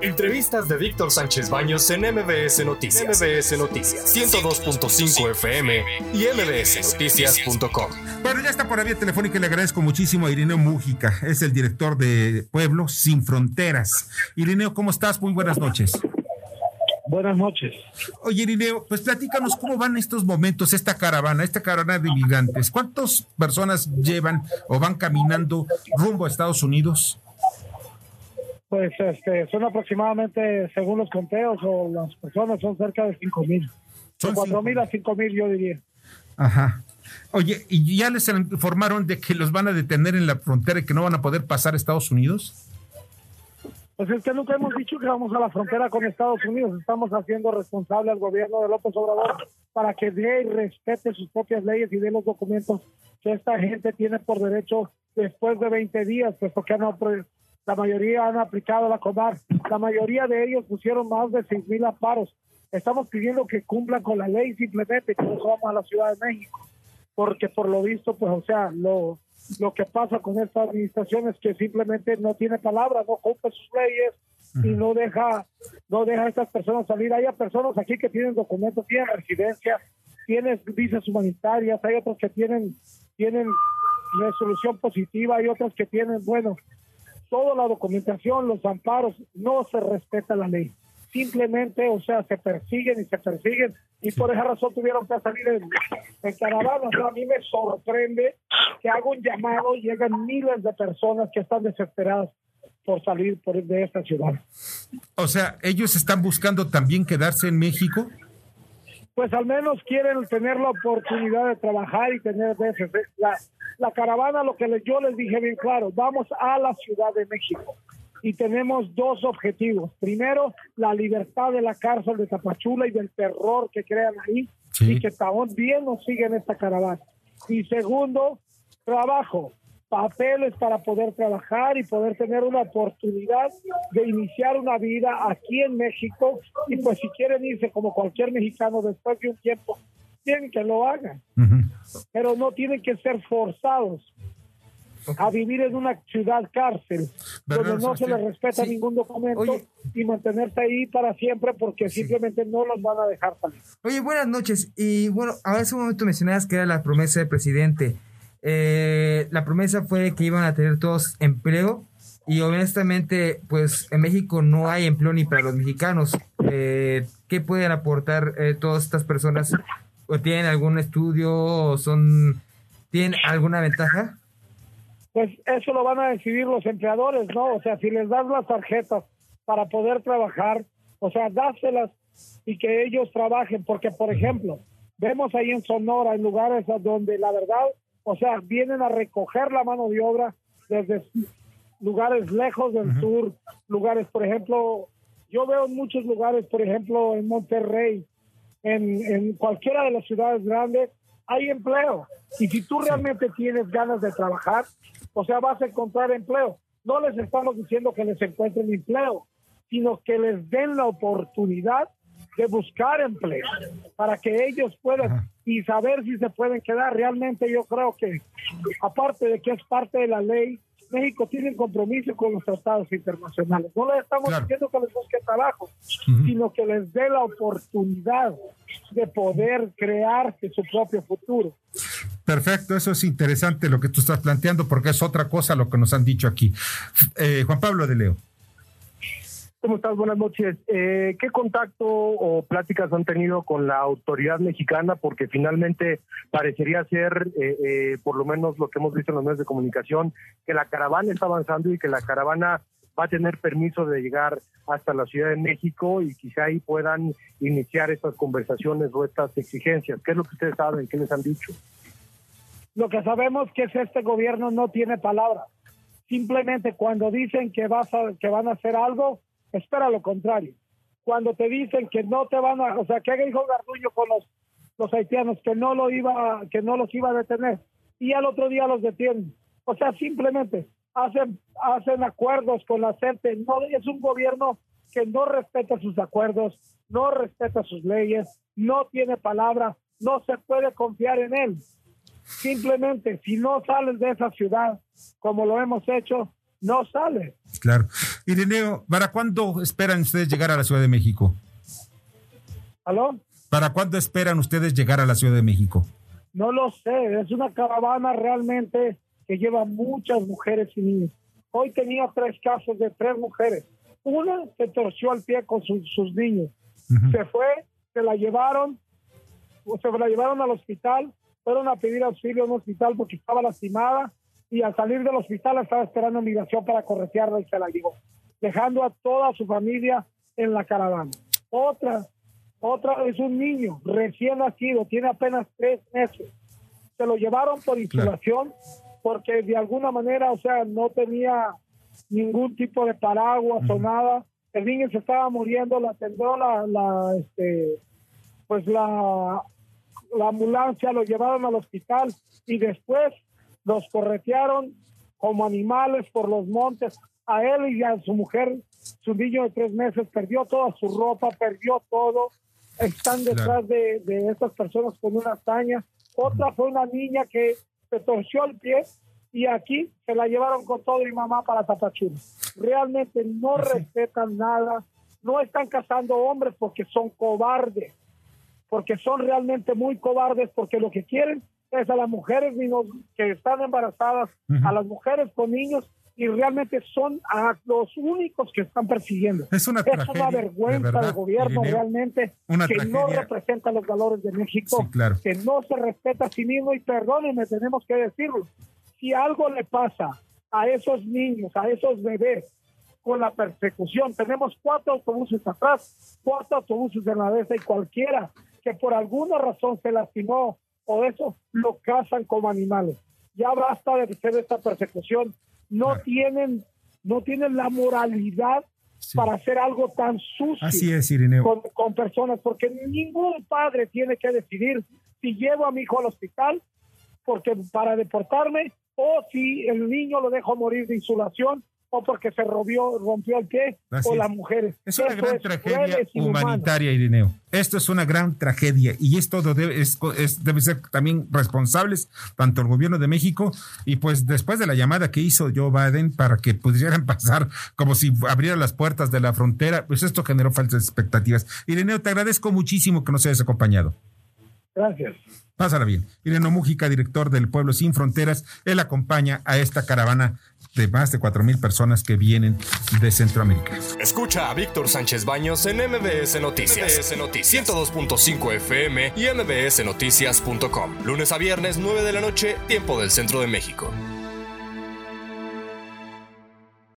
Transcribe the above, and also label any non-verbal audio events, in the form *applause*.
Entrevistas de Víctor Sánchez Baños en MBS Noticias. MBS Noticias. 102.5 FM y mbsnoticias.com. Bueno, ya está por la vía telefónica y le agradezco muchísimo a Irineo Mújica. Es el director de Pueblo Sin Fronteras. Irineo, ¿cómo estás? Muy buenas noches. Buenas noches. Oye, Irineo, pues platícanos cómo van estos momentos, esta caravana, esta caravana de migrantes. ¿Cuántas personas llevan o van caminando rumbo a Estados Unidos? Pues este, son aproximadamente, según los conteos o las personas, son cerca de cinco mil. Son cuatro mil a cinco mil, yo diría. Ajá. Oye, ¿y ya les informaron de que los van a detener en la frontera y que no van a poder pasar a Estados Unidos? Pues es que nunca hemos dicho que vamos a la frontera con Estados Unidos. Estamos haciendo responsable al gobierno de López Obrador para que dé y respete sus propias leyes y dé los documentos que esta gente tiene por derecho después de 20 días, pues porque no la mayoría han aplicado la COMAR. La mayoría de ellos pusieron más de seis mil amparos. Estamos pidiendo que cumplan con la ley simplemente, que nos vamos a la Ciudad de México. Porque por lo visto, pues, o sea, lo, lo que pasa con esta administración es que simplemente no tiene palabras, no cumple sus leyes y no deja, no deja a estas personas salir. Hay personas aquí que tienen documentos, tienen residencia, tienen visas humanitarias, hay otros que tienen, tienen resolución positiva, hay otros que tienen, bueno, toda la documentación, los amparos, no se respeta la ley. Simplemente, o sea, se persiguen y se persiguen y por esa razón tuvieron que salir en, caravana. a mí me sorprende que haga un llamado y llegan miles de personas que están desesperadas por salir por, de esta ciudad. O sea, ellos están buscando también quedarse en México pues al menos quieren tener la oportunidad de trabajar y tener la, la caravana, lo que yo les dije bien claro, vamos a la Ciudad de México y tenemos dos objetivos. Primero, la libertad de la cárcel de Tapachula y del terror que crean ahí y que también nos siguen esta caravana. Y segundo, trabajo papeles para poder trabajar y poder tener una oportunidad de iniciar una vida aquí en México. Y pues si quieren irse como cualquier mexicano después de un tiempo, tienen que lo hagan, pero no tienen que ser forzados a vivir en una ciudad cárcel donde no se les respeta ningún documento y mantenerse ahí para siempre porque simplemente no los van a dejar salir. Oye, buenas noches. Y bueno, a ese momento mencionabas que era la promesa del presidente. Eh, la promesa fue que iban a tener todos empleo y honestamente, pues en México no hay empleo ni para los mexicanos. Eh, ¿Qué pueden aportar eh, todas estas personas? ¿O tienen algún estudio o son tienen alguna ventaja? Pues eso lo van a decidir los empleadores, ¿no? O sea, si les das las tarjetas para poder trabajar, o sea, dáselas y que ellos trabajen, porque por ejemplo, vemos ahí en Sonora, en lugares donde la verdad o sea, vienen a recoger la mano de obra desde lugares lejos del sur, lugares, por ejemplo, yo veo en muchos lugares, por ejemplo, en Monterrey, en, en cualquiera de las ciudades grandes, hay empleo. Y si tú realmente tienes ganas de trabajar, o sea, vas a encontrar empleo. No les estamos diciendo que les encuentren empleo, sino que les den la oportunidad de buscar empleo para que ellos puedan y saber si se pueden quedar. Realmente yo creo que, aparte de que es parte de la ley, México tiene un compromiso con los tratados internacionales. No les estamos diciendo que les busque trabajo, sino que les dé la oportunidad de poder crearse su propio futuro. Perfecto, eso es interesante lo que tú estás planteando porque es otra cosa lo que nos han dicho aquí. Eh, Juan Pablo de Leo. ¿Cómo estás? Buenas noches. Eh, ¿Qué contacto o pláticas han tenido con la autoridad mexicana? Porque finalmente parecería ser, eh, eh, por lo menos lo que hemos visto en los medios de comunicación, que la caravana está avanzando y que la caravana va a tener permiso de llegar hasta la Ciudad de México y quizá ahí puedan iniciar estas conversaciones o estas exigencias. ¿Qué es lo que ustedes saben? ¿Qué les han dicho? Lo que sabemos que es este gobierno no tiene palabra. Simplemente cuando dicen que, vas a, que van a hacer algo, espera lo contrario. Cuando te dicen que no te van a, o sea, que dijo Garduño con los, los haitianos que no lo iba, que no los iba a detener y al otro día los detienen. O sea, simplemente hacen, hacen acuerdos con la gente. No, es un gobierno que no respeta sus acuerdos, no respeta sus leyes, no tiene palabra, no se puede confiar en él. Simplemente, si no sales de esa ciudad, como lo hemos hecho, no sale. Claro. Ireneo, ¿para cuándo esperan ustedes llegar a la Ciudad de México? ¿Aló? ¿Para cuándo esperan ustedes llegar a la Ciudad de México? No lo sé, es una caravana realmente que lleva muchas mujeres y niños. Hoy tenía tres casos de tres mujeres. Una se torció al pie con sus, sus niños. Se fue, se la llevaron, se la llevaron al hospital, fueron a pedir auxilio en un hospital porque estaba lastimada y al salir del hospital estaba esperando migración para corretearla y se la llevó, dejando a toda su familia en la caravana. Otra, otra es un niño recién nacido, tiene apenas tres meses. Se lo llevaron por insulación porque de alguna manera, o sea, no tenía ningún tipo de paraguas o nada. El niño se estaba muriendo, la atendió la, la, este, pues la, la ambulancia, lo llevaron al hospital y después los corretearon como animales por los montes. A él y a su mujer, su niño de tres meses, perdió toda su ropa, perdió todo. Están detrás de, de estas personas con una hazaña. Otra fue una niña que se torció el pie y aquí se la llevaron con todo y mamá para Tapachula. Realmente no respetan nada, no están cazando hombres porque son cobardes, porque son realmente muy cobardes, porque lo que quieren es a las mujeres que están embarazadas, a las mujeres con niños, y realmente son a los únicos que están persiguiendo. Es una, es una vergüenza del gobierno realmente que no representa los valores de México, que no se respeta a sí mismo y perdónenme, tenemos que decirlo. Si algo le pasa a esos niños, a esos bebés con la persecución, tenemos cuatro autobuses atrás, cuatro autobuses en la mesa y cualquiera que por alguna razón se lastimó o eso lo cazan como animales. Ya basta de hacer esta persecución. No tienen, no tienen la moralidad para hacer algo tan sucio Así es, con, con, personas, porque ningún padre tiene que decidir si llevo a mi hijo al hospital porque para deportarme o si el niño lo dejo morir de insulación o porque se rompió, rompió el pie o las mujeres. Es una gran tragedia humanitaria, Irineo. Esto es una gran tragedia y esto debe, es, debe ser también responsables tanto el gobierno de México y pues después de la llamada que hizo Joe Biden para que pudieran *laughs* pasar como si abrieran las puertas de la frontera, pues esto generó falsas expectativas. Irineo, te agradezco muchísimo que nos hayas acompañado. Gracias. Pásala bien. Irene Mújica, director del Pueblo Sin Fronteras, él acompaña a esta caravana de más de cuatro mil personas que vienen de Centroamérica. Escucha a Víctor Sánchez Baños en MBS Noticias. MBS Noticias 102.5 FM y MBSNoticias.com. Lunes a viernes, 9 de la noche, tiempo del centro de México.